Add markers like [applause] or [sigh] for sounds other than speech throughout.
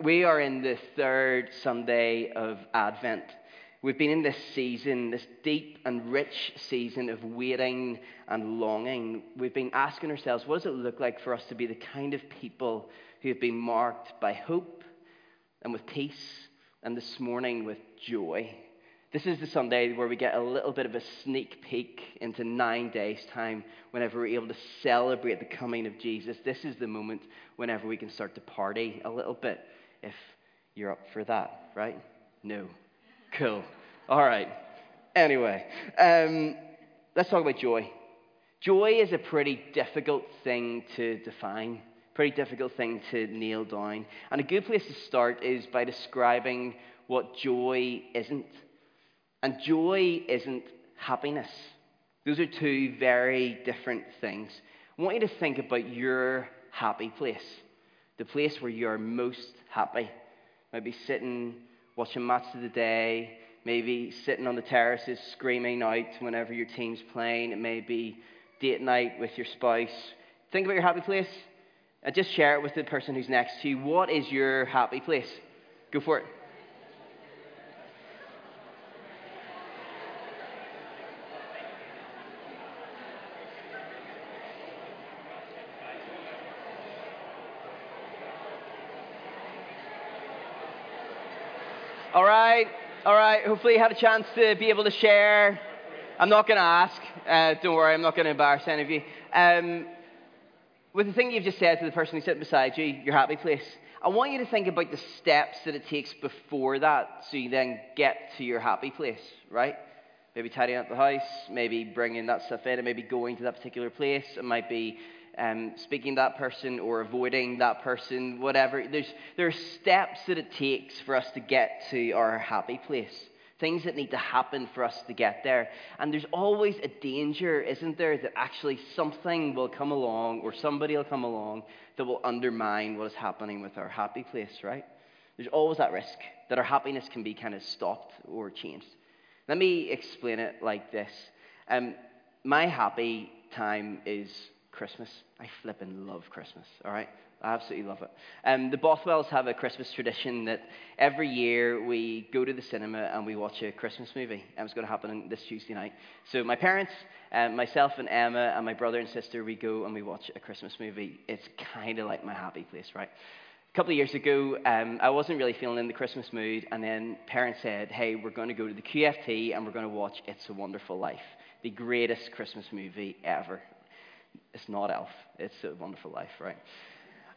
We are in the third Sunday of Advent. We've been in this season, this deep and rich season of waiting and longing. We've been asking ourselves, what does it look like for us to be the kind of people who have been marked by hope and with peace, and this morning with joy? This is the Sunday where we get a little bit of a sneak peek into nine days' time whenever we're able to celebrate the coming of Jesus. This is the moment whenever we can start to party a little bit, if you're up for that, right? No. Cool. All right. Anyway, um, let's talk about joy. Joy is a pretty difficult thing to define, pretty difficult thing to nail down. And a good place to start is by describing what joy isn't. And joy isn't happiness. Those are two very different things. I want you to think about your happy place, the place where you're most happy. Maybe sitting, watching match of the day, maybe sitting on the terraces screaming out whenever your team's playing. It may be date night with your spouse. Think about your happy place and just share it with the person who's next to you. What is your happy place? Go for it. All right, all right. Hopefully, you had a chance to be able to share. I'm not going to ask. Uh, don't worry, I'm not going to embarrass any of you. Um, with the thing you've just said to the person who's sitting beside you, your happy place, I want you to think about the steps that it takes before that so you then get to your happy place, right? Maybe tidying up the house, maybe bringing that stuff in, and maybe going to that particular place. It might be um, speaking that person or avoiding that person, whatever. There's, there are steps that it takes for us to get to our happy place. Things that need to happen for us to get there. And there's always a danger, isn't there, that actually something will come along or somebody will come along that will undermine what is happening with our happy place, right? There's always that risk that our happiness can be kind of stopped or changed. Let me explain it like this. Um, my happy time is Christmas. I flipping love Christmas, all right? I absolutely love it. Um, the Bothwells have a Christmas tradition that every year we go to the cinema and we watch a Christmas movie. And it's going to happen this Tuesday night. So my parents, um, myself and Emma and my brother and sister, we go and we watch a Christmas movie. It's kind of like my happy place, right? A couple of years ago, um, I wasn't really feeling in the Christmas mood, and then parents said, "Hey, we're going to go to the QFT and we're going to watch It's a Wonderful Life, the greatest Christmas movie ever." It's not Elf. It's a wonderful life, right?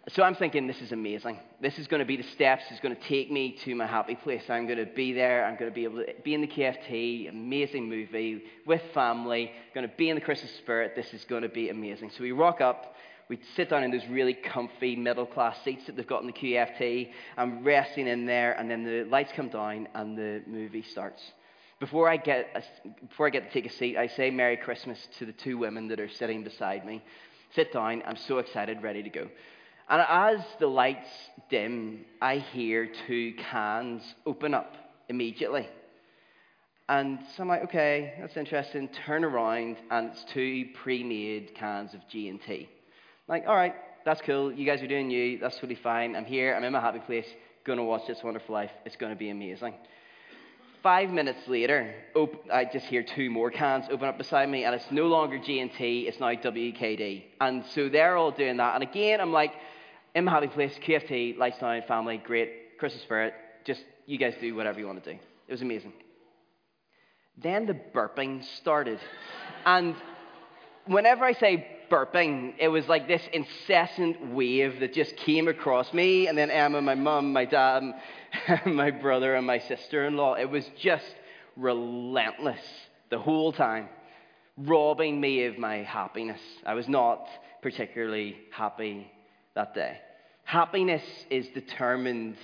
So I'm thinking this is amazing. This is going to be the steps. It's going to take me to my happy place. I'm going to be there. I'm going to be able to be in the QFT. Amazing movie with family. Going to be in the Christmas spirit. This is going to be amazing. So we rock up. We sit down in those really comfy middle class seats that they've got in the QFT. I'm resting in there, and then the lights come down and the movie starts. Before I, get a, before I get to take a seat, I say Merry Christmas to the two women that are sitting beside me. Sit down. I'm so excited, ready to go. And as the lights dim, I hear two cans open up immediately. And so I'm like, okay, that's interesting. Turn around, and it's two pre-made cans of G&T. Like, all right, that's cool. You guys are doing you. That's totally fine. I'm here. I'm in my happy place. To watch this wonderful life. It's to be amazing. Five minutes later, op- I just hear two more cans open up beside me, and it's no longer G&T, it's now WKD. And so they're all doing that. And again, I'm like, in my happy place, lights down, family, great, Christmas spirit. Just, you guys do whatever you want to do. It was amazing. Then the burping started. and whenever I say burping, it was like this incessant wave that just came across me, and then Emma, my mum, my dad, [laughs] my brother and my sister in law. It was just relentless the whole time, robbing me of my happiness. I was not particularly happy that day. Happiness is determined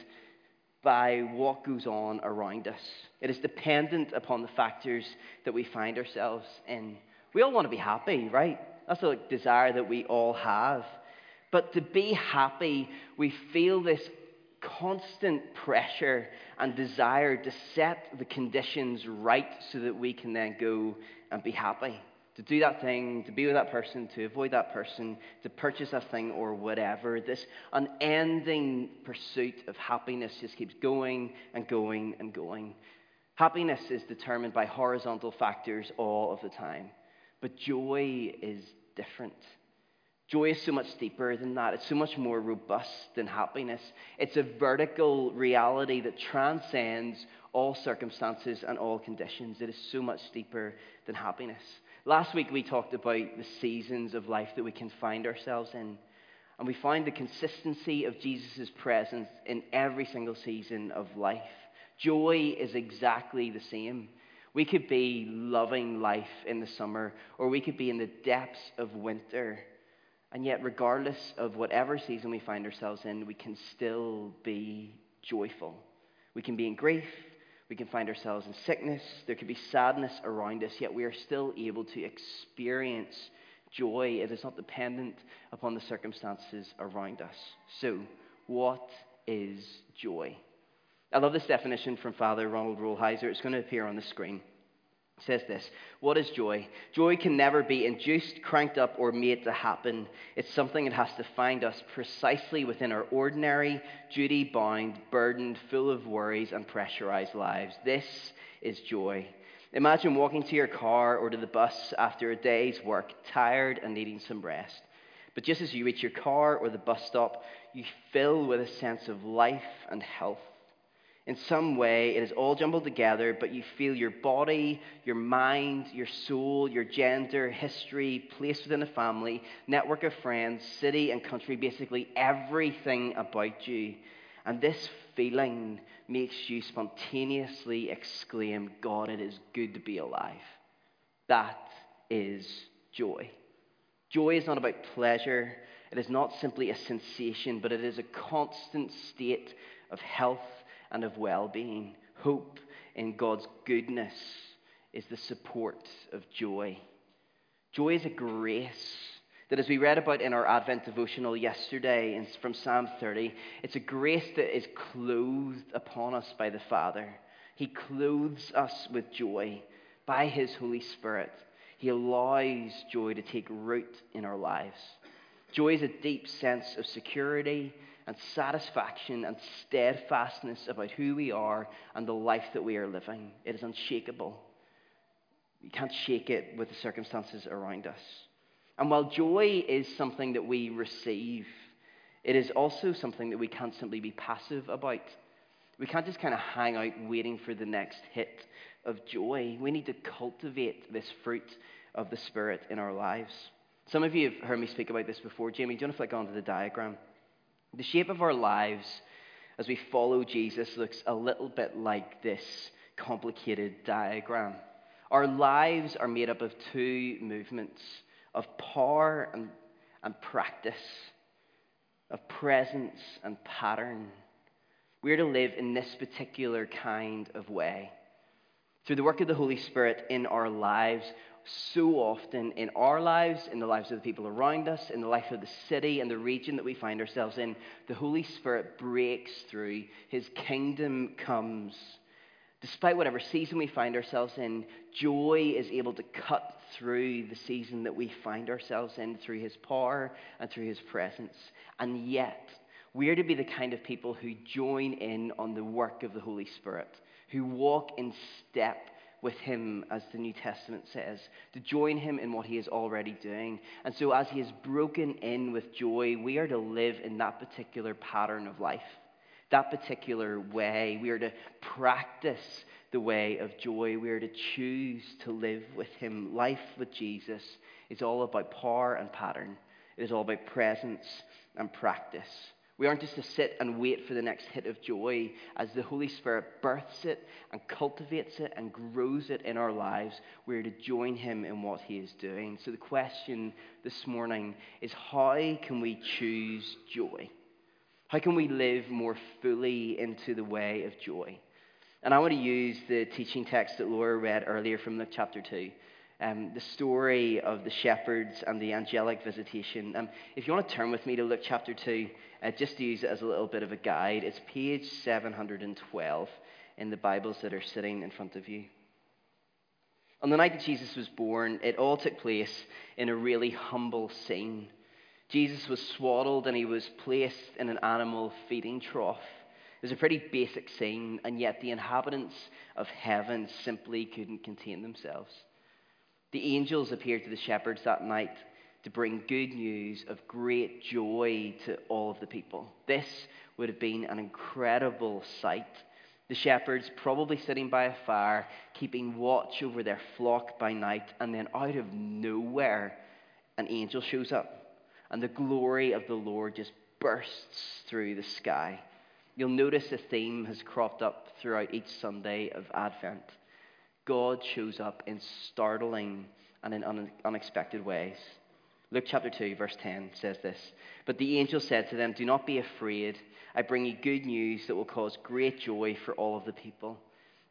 by what goes on around us. It is dependent upon the factors that we find ourselves in. We all want to be happy, right? That's a desire that we all have. But to be happy, we feel this constant pressure and desire to set the conditions right so that we can then go and be happy. to do that thing, to be with that person, to avoid that person, to purchase that thing or whatever. This unending pursuit of happiness just keeps going and going and going. Happiness is determined by horizontal factors all of the time, but joy is different. Joy is so much deeper than that. It's so much more robust than happiness. It's a vertical reality that transcends all circumstances and all conditions. It is so much deeper than happiness. Last week we talked about the seasons of life that we can find ourselves in. And we find the consistency of Jesus' presence in every single season of life. Joy is exactly the same. We could be loving life in the summer, or we could be in the depths of winter. And yet, regardless of whatever season we find ourselves in, we can still be joyful. We can be in grief. We can find ourselves in sickness. There could be sadness around us, yet we are still able to experience joy. It is not dependent upon the circumstances around us. So, what is joy? I love this definition from Father Ronald Rolheiser. It's going to appear on the screen It says this What is joy? Joy can never be induced, cranked up, or made to happen. It's something that has to find us precisely within our ordinary, duty bound, burdened, full of worries, and pressurized lives. This is joy. Imagine walking to your car or to the bus after a day's work, tired and needing some rest. But just as you reach your car or the bus stop, you fill with a sense of life and health in some way, it is all jumbled together, but you feel your body, your mind, your soul, your gender, history, place within a family, network of friends, city and country, basically everything about you. And this feeling makes you spontaneously exclaim, God, it is good to be alive. That is joy. Joy is not about pleasure. It is not simply a sensation, but it is a constant state of health and of well being. Hope in God's goodness is the support of joy. Joy is a grace that, as we read about in our Advent devotional yesterday from Psalm 30, it's a grace that is clothed upon us by the Father. He clothes us with joy by His Holy Spirit. He allows joy to take root in our lives. Joy is a deep sense of security and satisfaction and steadfastness about who we are and the life that we are living. It is unshakable. You can't shake it with the circumstances around us. And while joy is something that we receive, it is also something that we can't simply be passive about. We can't just kind of hang out waiting for the next hit of joy. We need to cultivate this fruit of the Spirit in our lives. Some of you have heard me speak about this before. Jamie, do you want to flick onto the diagram? The shape of our lives as we follow Jesus looks a little bit like this complicated diagram. Our lives are made up of two movements of power and, and practice, of presence and pattern. We're to live in this particular kind of way. Through the work of the Holy Spirit in our lives, so often in our lives, in the lives of the people around us, in the life of the city and the region that we find ourselves in, the Holy Spirit breaks through. His kingdom comes. Despite whatever season we find ourselves in, joy is able to cut through the season that we find ourselves in through His power and through His presence. And yet, we are to be the kind of people who join in on the work of the Holy Spirit, who walk in step with him, as the New Testament says, to join him in what he is already doing. And so, as he is broken in with joy, we are to live in that particular pattern of life, that particular way. We are to practice the way of joy. We are to choose to live with him. Life with Jesus is all about power and pattern, it is all about presence and practice. We aren't just to sit and wait for the next hit of joy as the Holy Spirit births it and cultivates it and grows it in our lives. We're to join Him in what He is doing. So the question this morning is how can we choose joy? How can we live more fully into the way of joy? And I want to use the teaching text that Laura read earlier from Luke chapter 2 um, the story of the shepherds and the angelic visitation. Um, if you want to turn with me to Luke chapter 2, uh, just to use it as a little bit of a guide, it's page 712 in the Bibles that are sitting in front of you. On the night that Jesus was born, it all took place in a really humble scene. Jesus was swaddled and he was placed in an animal feeding trough. It was a pretty basic scene, and yet the inhabitants of heaven simply couldn't contain themselves. The angels appeared to the shepherds that night to bring good news of great joy to all of the people. This would have been an incredible sight. The shepherds probably sitting by a fire, keeping watch over their flock by night, and then out of nowhere, an angel shows up, and the glory of the Lord just bursts through the sky. You'll notice a theme has cropped up throughout each Sunday of Advent. God shows up in startling and in unexpected ways. Luke chapter 2, verse 10 says this But the angel said to them, Do not be afraid. I bring you good news that will cause great joy for all of the people.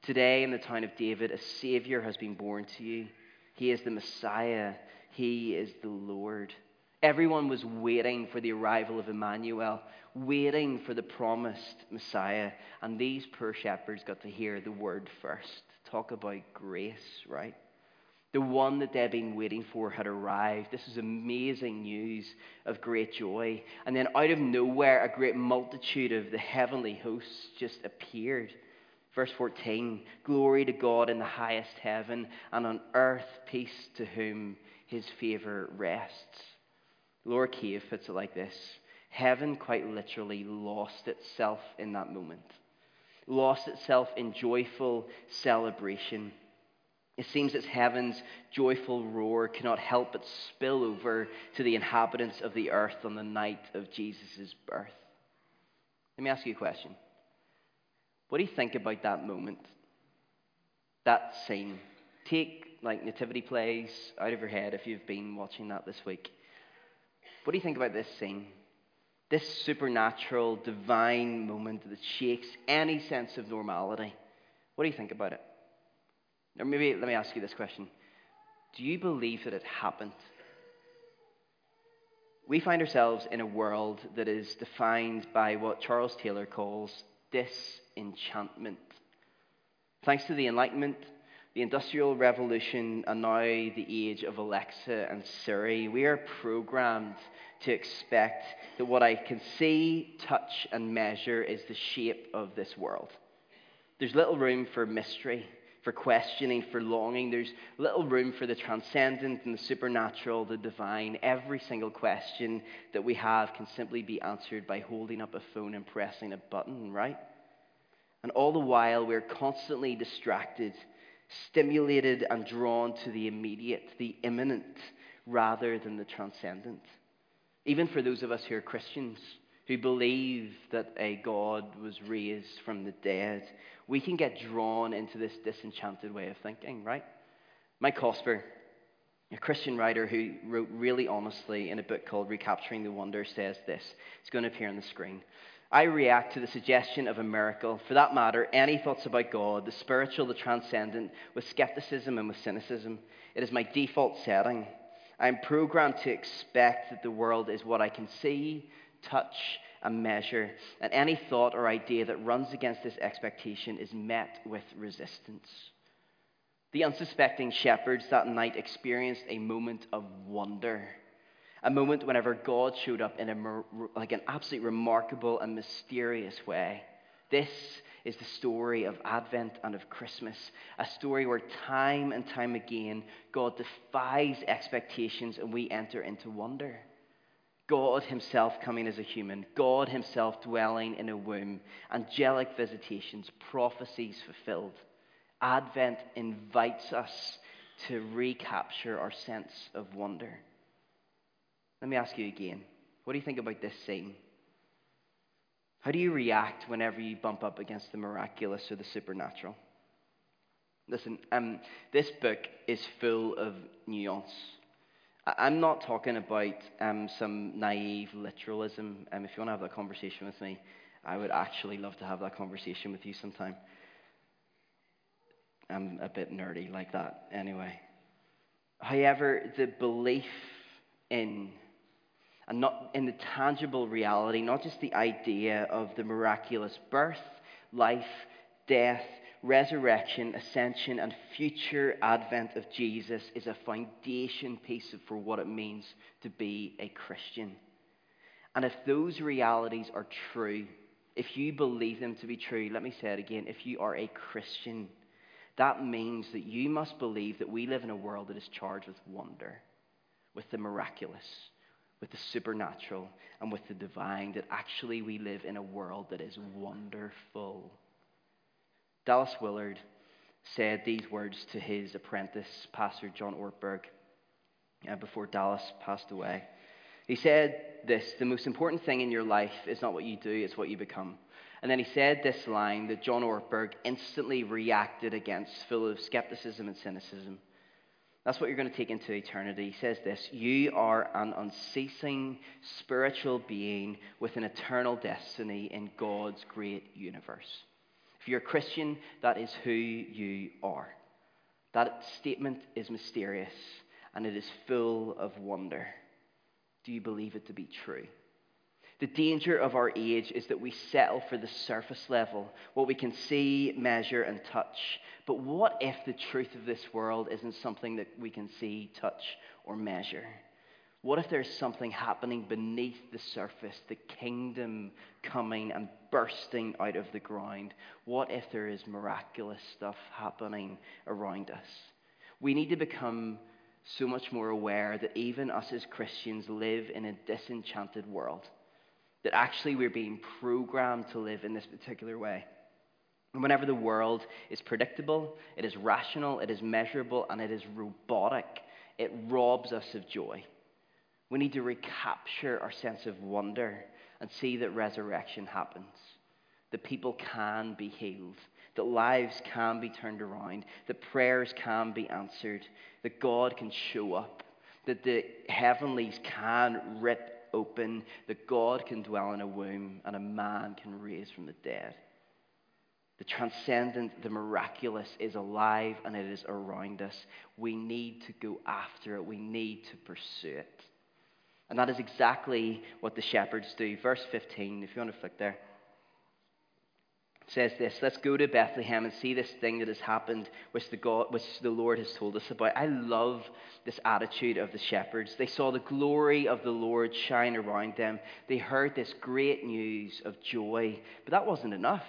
Today, in the town of David, a Savior has been born to you. He is the Messiah, He is the Lord. Everyone was waiting for the arrival of Emmanuel, waiting for the promised Messiah. And these poor shepherds got to hear the word first. Talk about grace, right? The one that they'd been waiting for had arrived. This is amazing news of great joy. And then out of nowhere, a great multitude of the heavenly hosts just appeared. Verse 14 Glory to God in the highest heaven, and on earth peace to whom his favor rests. Laura Cave puts it like this Heaven quite literally lost itself in that moment, lost itself in joyful celebration. It seems that heaven's joyful roar cannot help but spill over to the inhabitants of the earth on the night of Jesus' birth. Let me ask you a question. What do you think about that moment? That scene? Take like nativity plays out of your head if you've been watching that this week. What do you think about this scene? This supernatural, divine moment that shakes any sense of normality. What do you think about it? Or maybe let me ask you this question Do you believe that it happened? We find ourselves in a world that is defined by what Charles Taylor calls disenchantment. Thanks to the Enlightenment, the Industrial Revolution, and now the age of Alexa and Siri, we are programmed to expect that what I can see, touch, and measure is the shape of this world. There's little room for mystery for questioning, for longing. There's little room for the transcendent and the supernatural, the divine. Every single question that we have can simply be answered by holding up a phone and pressing a button, right? And all the while, we're constantly distracted, stimulated, and drawn to the immediate, the imminent, rather than the transcendent. Even for those of us who are Christians, who believe that a God was raised from the dead, we can get drawn into this disenchanted way of thinking, right? Mike Cosper, a Christian writer who wrote really honestly in a book called Recapturing the Wonder, says this. It's going to appear on the screen. I react to the suggestion of a miracle, for that matter, any thoughts about God, the spiritual, the transcendent, with skepticism and with cynicism. It is my default setting. I am programmed to expect that the world is what I can see, touch, and measure. And any thought or idea that runs against this expectation is met with resistance. The unsuspecting shepherds that night experienced a moment of wonder. A moment whenever God showed up in a, like an absolutely remarkable and mysterious way. This is the story of Advent and of Christmas, a story where time and time again God defies expectations and we enter into wonder. God Himself coming as a human, God Himself dwelling in a womb, angelic visitations, prophecies fulfilled. Advent invites us to recapture our sense of wonder. Let me ask you again what do you think about this scene? How do you react whenever you bump up against the miraculous or the supernatural? Listen, um, this book is full of nuance. I'm not talking about um, some naive literalism. Um, if you want to have that conversation with me, I would actually love to have that conversation with you sometime. I'm a bit nerdy like that, anyway. However, the belief in and not in the tangible reality, not just the idea of the miraculous birth, life, death, resurrection, ascension, and future advent of Jesus is a foundation piece for what it means to be a Christian. And if those realities are true, if you believe them to be true, let me say it again if you are a Christian, that means that you must believe that we live in a world that is charged with wonder, with the miraculous, with the supernatural, and with the divine, that actually we live in a world that is wonderful. Dallas Willard said these words to his apprentice, Pastor John Ortberg, uh, before Dallas passed away. He said this The most important thing in your life is not what you do, it's what you become. And then he said this line that John Ortberg instantly reacted against, full of skepticism and cynicism. That's what you're going to take into eternity. He says this You are an unceasing spiritual being with an eternal destiny in God's great universe. If you're a Christian, that is who you are. That statement is mysterious and it is full of wonder. Do you believe it to be true? The danger of our age is that we settle for the surface level, what we can see, measure, and touch. But what if the truth of this world isn't something that we can see, touch, or measure? What if there's something happening beneath the surface, the kingdom coming and bursting out of the ground? What if there is miraculous stuff happening around us? We need to become so much more aware that even us as Christians live in a disenchanted world, that actually we're being programmed to live in this particular way. And whenever the world is predictable, it is rational, it is measurable, and it is robotic, it robs us of joy. We need to recapture our sense of wonder and see that resurrection happens, that people can be healed, that lives can be turned around, that prayers can be answered, that God can show up, that the heavenlies can rip open, that God can dwell in a womb and a man can raise from the dead. The transcendent, the miraculous is alive and it is around us. We need to go after it. We need to pursue it. And that is exactly what the shepherds do. Verse 15, if you want to flick there, says this Let's go to Bethlehem and see this thing that has happened, which the, God, which the Lord has told us about. I love this attitude of the shepherds. They saw the glory of the Lord shine around them, they heard this great news of joy, but that wasn't enough.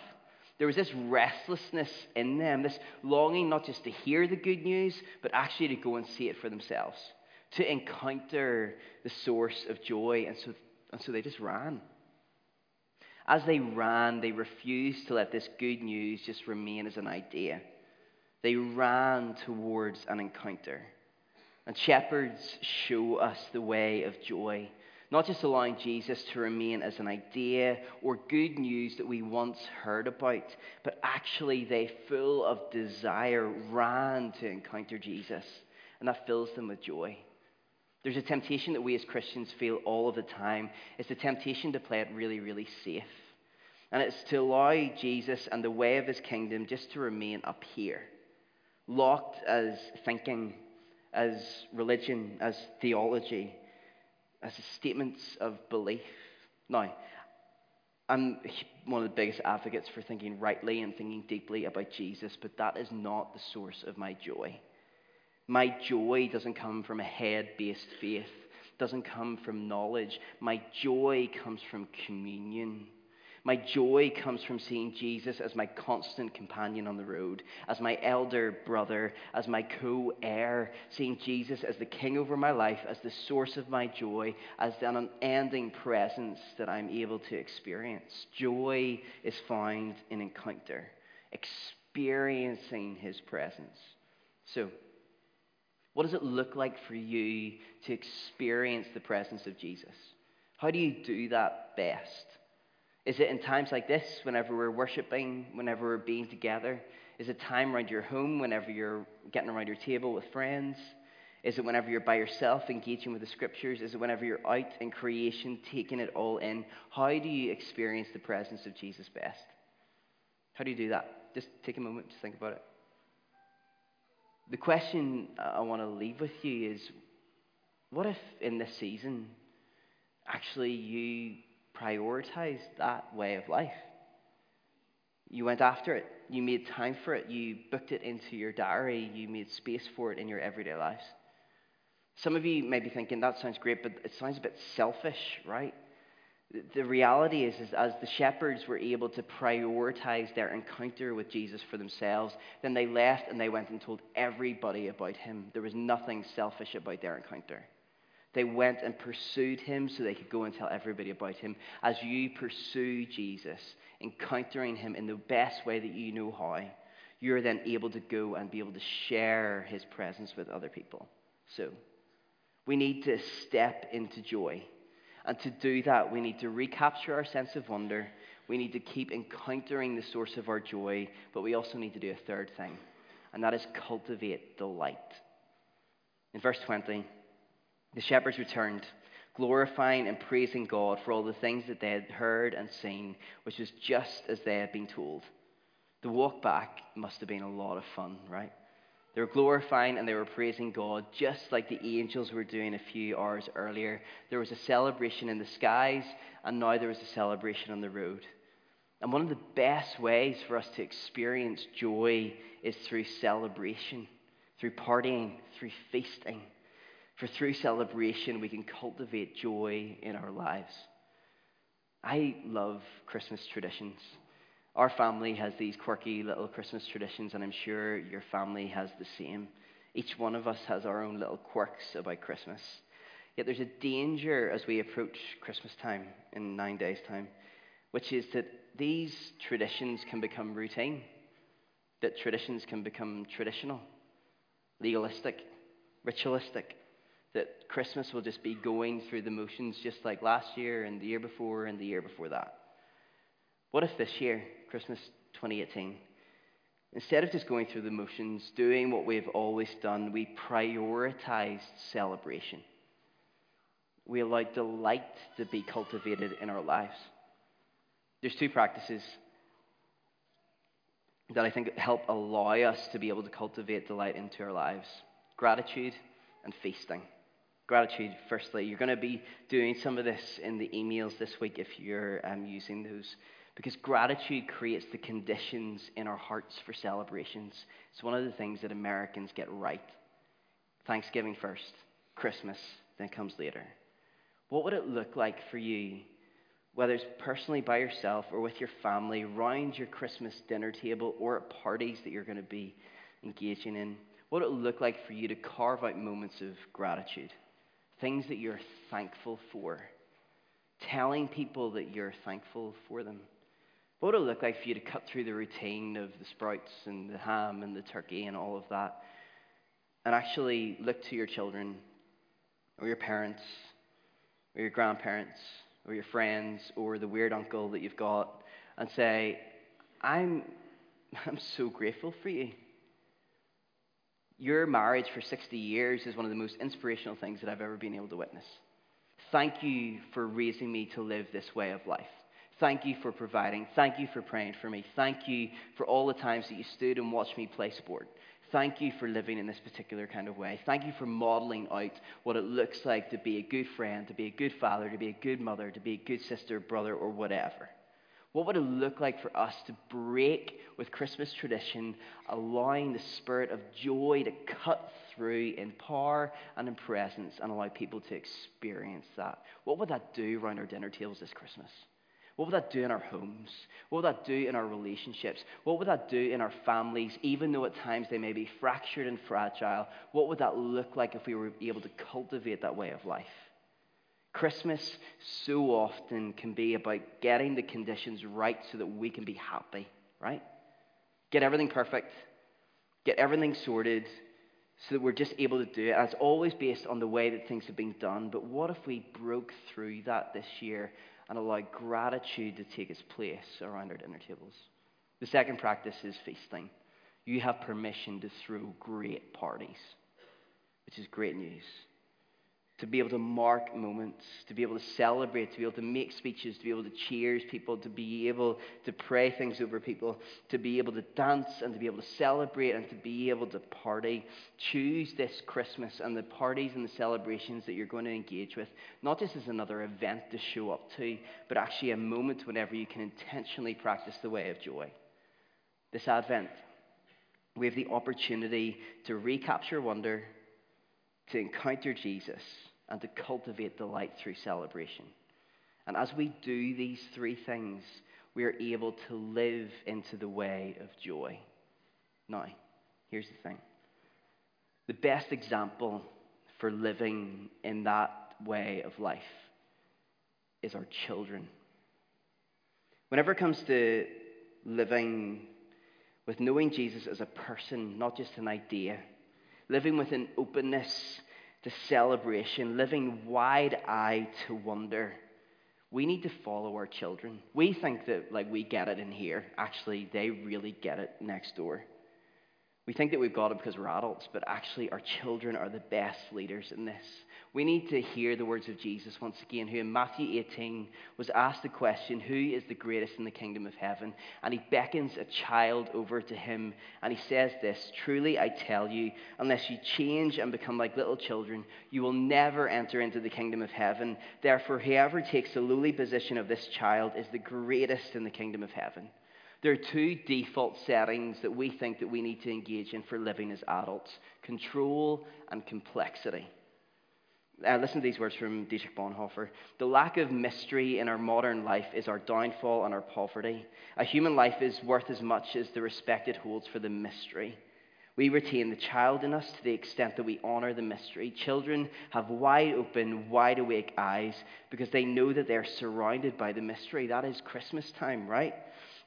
There was this restlessness in them, this longing not just to hear the good news, but actually to go and see it for themselves to encounter the source of joy. And so, and so they just ran. As they ran, they refused to let this good news just remain as an idea. They ran towards an encounter. And shepherds show us the way of joy, not just allowing Jesus to remain as an idea or good news that we once heard about, but actually they, full of desire, ran to encounter Jesus. And that fills them with joy. There's a temptation that we as Christians feel all of the time. It's the temptation to play it really, really safe. And it's to allow Jesus and the way of his kingdom just to remain up here, locked as thinking, as religion, as theology, as statements of belief. Now, I'm one of the biggest advocates for thinking rightly and thinking deeply about Jesus, but that is not the source of my joy. My joy doesn't come from a head based faith, doesn't come from knowledge. My joy comes from communion. My joy comes from seeing Jesus as my constant companion on the road, as my elder brother, as my co heir, seeing Jesus as the king over my life, as the source of my joy, as an unending presence that I'm able to experience. Joy is found in encounter, experiencing his presence. So, what does it look like for you to experience the presence of Jesus? How do you do that best? Is it in times like this, whenever we're worshiping, whenever we're being together? Is it time around your home, whenever you're getting around your table with friends? Is it whenever you're by yourself engaging with the scriptures? Is it whenever you're out in creation, taking it all in? How do you experience the presence of Jesus best? How do you do that? Just take a moment to think about it the question I want to leave with you is what if in this season, actually, you prioritize that way of life? You went after it. You made time for it. You booked it into your diary. You made space for it in your everyday lives. Some of you may be thinking, that sounds great, but it sounds a bit selfish, right? The reality is, is, as the shepherds were able to prioritize their encounter with Jesus for themselves, then they left and they went and told everybody about him. There was nothing selfish about their encounter. They went and pursued him so they could go and tell everybody about him. As you pursue Jesus, encountering him in the best way that you know how, you're then able to go and be able to share his presence with other people. So, we need to step into joy. And to do that, we need to recapture our sense of wonder. We need to keep encountering the source of our joy, but we also need to do a third thing, and that is cultivate delight. In verse 20, the shepherds returned, glorifying and praising God for all the things that they had heard and seen, which was just as they had been told. The walk back must have been a lot of fun, right? They were glorifying and they were praising God just like the angels were doing a few hours earlier. There was a celebration in the skies, and now there was a celebration on the road. And one of the best ways for us to experience joy is through celebration, through partying, through feasting. For through celebration, we can cultivate joy in our lives. I love Christmas traditions. Our family has these quirky little Christmas traditions, and I'm sure your family has the same. Each one of us has our own little quirks about Christmas. Yet there's a danger as we approach Christmas time in nine days' time, which is that these traditions can become routine, that traditions can become traditional, legalistic, ritualistic, that Christmas will just be going through the motions just like last year and the year before and the year before that. What if this year Christmas 2018, instead of just going through the motions, doing what we've always done, we prioritized celebration. We allowed delight to be cultivated in our lives. There's two practices that I think help allow us to be able to cultivate delight into our lives gratitude and feasting. Gratitude, firstly. You're going to be doing some of this in the emails this week if you're um, using those. Because gratitude creates the conditions in our hearts for celebrations. It's one of the things that Americans get right. Thanksgiving first, Christmas then comes later. What would it look like for you, whether it's personally by yourself or with your family, round your Christmas dinner table or at parties that you're going to be engaging in? What would it look like for you to carve out moments of gratitude? Things that you're thankful for. Telling people that you're thankful for them. What would it look like for you to cut through the routine of the sprouts and the ham and the turkey and all of that and actually look to your children or your parents or your grandparents or your friends or the weird uncle that you've got and say, I'm, [laughs] I'm so grateful for you. Your marriage for 60 years is one of the most inspirational things that I've ever been able to witness. Thank you for raising me to live this way of life. Thank you for providing. Thank you for praying for me. Thank you for all the times that you stood and watched me play sport. Thank you for living in this particular kind of way. Thank you for modeling out what it looks like to be a good friend, to be a good father, to be a good mother, to be a good sister, brother, or whatever. What would it look like for us to break with Christmas tradition, allowing the spirit of joy to cut through in power and in presence and allow people to experience that? What would that do around our dinner tables this Christmas? What would that do in our homes? What would that do in our relationships? What would that do in our families, even though at times they may be fractured and fragile? What would that look like if we were able to cultivate that way of life? Christmas so often can be about getting the conditions right so that we can be happy, right? Get everything perfect, get everything sorted so that we're just able to do it. And it's always based on the way that things have been done. But what if we broke through that this year and allow gratitude to take its place around our dinner tables. The second practice is feasting. You have permission to throw great parties, which is great news to be able to mark moments, to be able to celebrate, to be able to make speeches, to be able to cheers people, to be able to pray things over people, to be able to dance and to be able to celebrate and to be able to party. Choose this Christmas and the parties and the celebrations that you're going to engage with, not just as another event to show up to, but actually a moment whenever you can intentionally practice the way of joy. this Advent, we have the opportunity to recapture wonder, to encounter Jesus, and to cultivate delight through celebration. And as we do these three things, we are able to live into the way of joy. Now, here's the thing the best example for living in that way of life is our children. Whenever it comes to living with knowing Jesus as a person, not just an idea, living with an openness to celebration, living wide eyed to wonder, we need to follow our children. We think that like we get it in here. Actually, they really get it next door. We think that we've got it because we're adults, but actually, our children are the best leaders in this. We need to hear the words of Jesus once again, who in Matthew 18 was asked the question, Who is the greatest in the kingdom of heaven? And he beckons a child over to him, and he says this Truly I tell you, unless you change and become like little children, you will never enter into the kingdom of heaven. Therefore, whoever takes the lowly position of this child is the greatest in the kingdom of heaven. There are two default settings that we think that we need to engage in for living as adults control and complexity. Uh, listen to these words from Dietrich Bonhoeffer. The lack of mystery in our modern life is our downfall and our poverty. A human life is worth as much as the respect it holds for the mystery. We retain the child in us to the extent that we honor the mystery. Children have wide open, wide awake eyes because they know that they're surrounded by the mystery. That is Christmas time, right?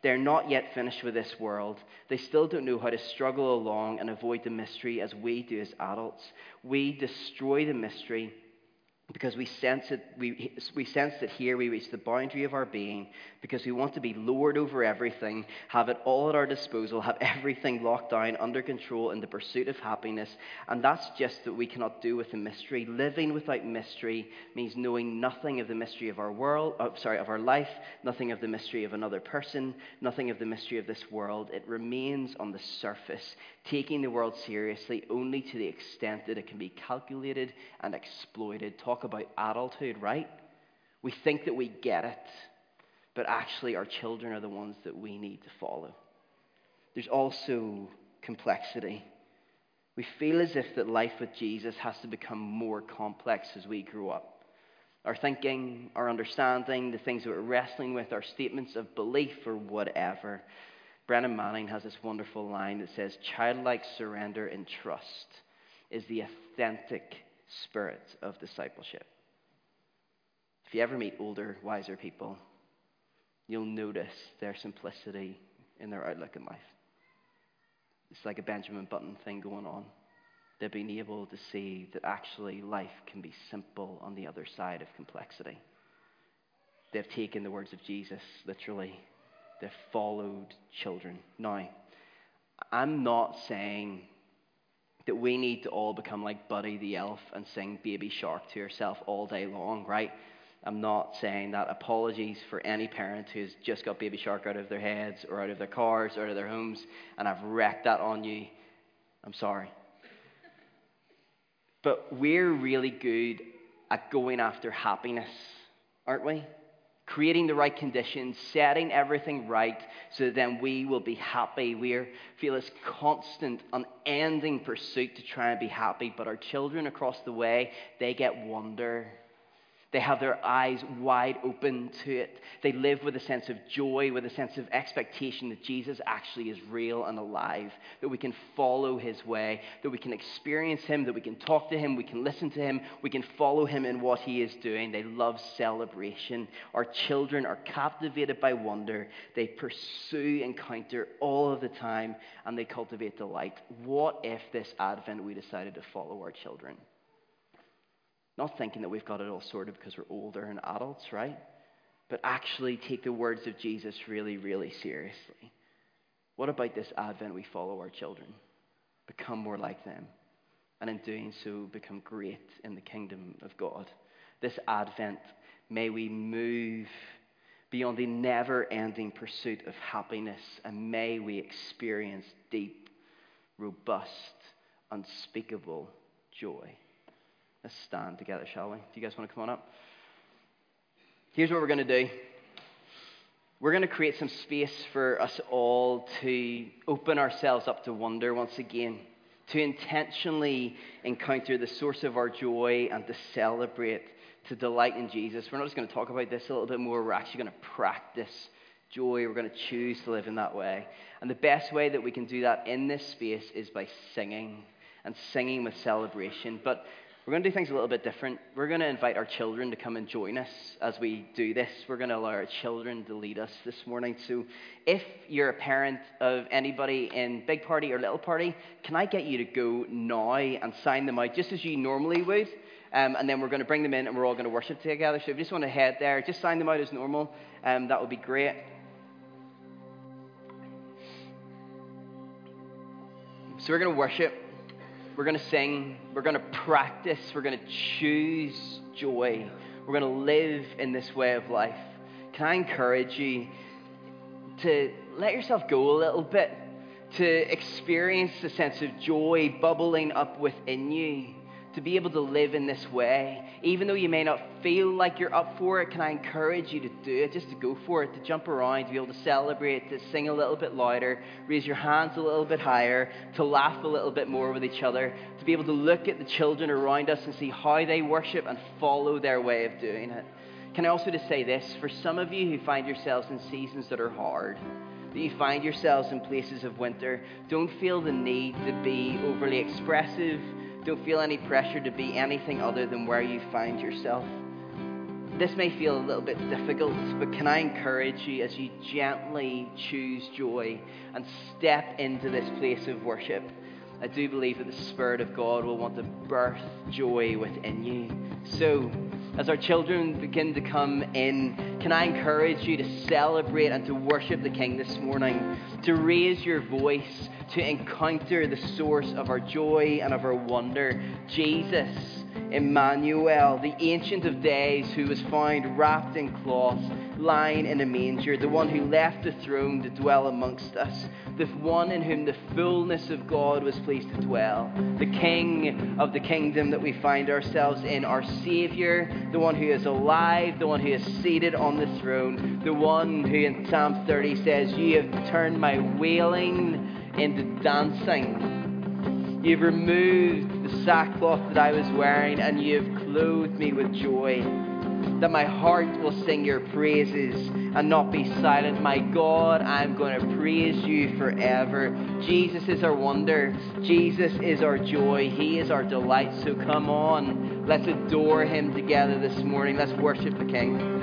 They're not yet finished with this world. They still don't know how to struggle along and avoid the mystery as we do as adults. We destroy the mystery because we sense, it, we, we sense that here we reach the boundary of our being because we want to be Lord over everything, have it all at our disposal, have everything locked down under control in the pursuit of happiness. And that's just that we cannot do with the mystery. Living without mystery means knowing nothing of the mystery of our world, oh, sorry, of our life, nothing of the mystery of another person, nothing of the mystery of this world. It remains on the surface, taking the world seriously only to the extent that it can be calculated and exploited. Talk about adulthood, right? We think that we get it but actually our children are the ones that we need to follow. There's also complexity. We feel as if that life with Jesus has to become more complex as we grow up. Our thinking, our understanding, the things that we're wrestling with, our statements of belief or whatever. Brennan Manning has this wonderful line that says, Childlike surrender and trust is the authentic spirit of discipleship. If you ever meet older, wiser people, you'll notice their simplicity in their outlook in life. It's like a Benjamin Button thing going on. They've been able to see that actually life can be simple on the other side of complexity. They've taken the words of Jesus literally. They've followed children. Now, I'm not saying that we need to all become like Buddy the elf and sing Baby Shark to yourself all day long, right? I'm not saying that. Apologies for any parent who's just got Baby Shark out of their heads or out of their cars or out of their homes, and I've wrecked that on you. I'm sorry. But we're really good at going after happiness, aren't we? Creating the right conditions, setting everything right so that then we will be happy. We feel this constant, unending pursuit to try and be happy. But our children across the way, they get wonder they have their eyes wide open to it. They live with a sense of joy, with a sense of expectation that Jesus actually is real and alive, that we can follow his way, that we can experience him, that we can talk to him, we can listen to him, we can follow him in what he is doing. They love celebration. Our children are captivated by wonder. They pursue encounter all of the time, and they cultivate delight. What if this Advent we decided to follow our children? Not thinking that we've got it all sorted because we're older and adults, right? But actually take the words of Jesus really, really seriously. What about this Advent we follow our children? Become more like them. And in doing so, become great in the kingdom of God. This Advent, may we move beyond the never ending pursuit of happiness, and may we experience deep, robust, unspeakable joy. Let's stand together, shall we? Do you guys want to come on up? Here's what we're going to do. we're going to create some space for us all to open ourselves up to wonder once again, to intentionally encounter the source of our joy and to celebrate, to delight in Jesus. We're not just going to talk about this a little bit more, we're actually going to practice joy. We're going to choose to live in that way. And the best way that we can do that in this space is by singing and singing with celebration. But we're going to do things a little bit different. We're going to invite our children to come and join us as we do this. We're going to allow our children to lead us this morning. So, if you're a parent of anybody in big party or little party, can I get you to go now and sign them out just as you normally would? Um, and then we're going to bring them in and we're all going to worship together. So, if you just want to head there, just sign them out as normal. Um, that would be great. So, we're going to worship. We're going to sing. We're going to practice. We're going to choose joy. We're going to live in this way of life. Can I encourage you to let yourself go a little bit, to experience the sense of joy bubbling up within you? To be able to live in this way. Even though you may not feel like you're up for it, can I encourage you to do it, just to go for it, to jump around, to be able to celebrate, to sing a little bit louder, raise your hands a little bit higher, to laugh a little bit more with each other, to be able to look at the children around us and see how they worship and follow their way of doing it. Can I also just say this? For some of you who find yourselves in seasons that are hard, that you find yourselves in places of winter, don't feel the need to be overly expressive don't feel any pressure to be anything other than where you find yourself. This may feel a little bit difficult, but can I encourage you as you gently choose joy and step into this place of worship? I do believe that the Spirit of God will want to birth joy within you. So, as our children begin to come in, can I encourage you to celebrate and to worship the King this morning, to raise your voice, to encounter the source of our joy and of our wonder, Jesus, Emmanuel, the Ancient of Days, who was found wrapped in cloths, lying in a manger, the one who left the throne to dwell amongst us, the one in whom the fullness of God was pleased to dwell, the King of the kingdom that we find ourselves in, our Savior, the one who is alive, the one who is seated on the throne, the one who in Psalm 30 says, You have turned my wailing into dancing. You've removed the sackcloth that I was wearing, and you've clothed me with joy. That my heart will sing your praises and not be silent. My God, I'm going to praise you forever. Jesus is our wonder. Jesus is our joy. He is our delight. So come on, let's adore him together this morning. Let's worship the King.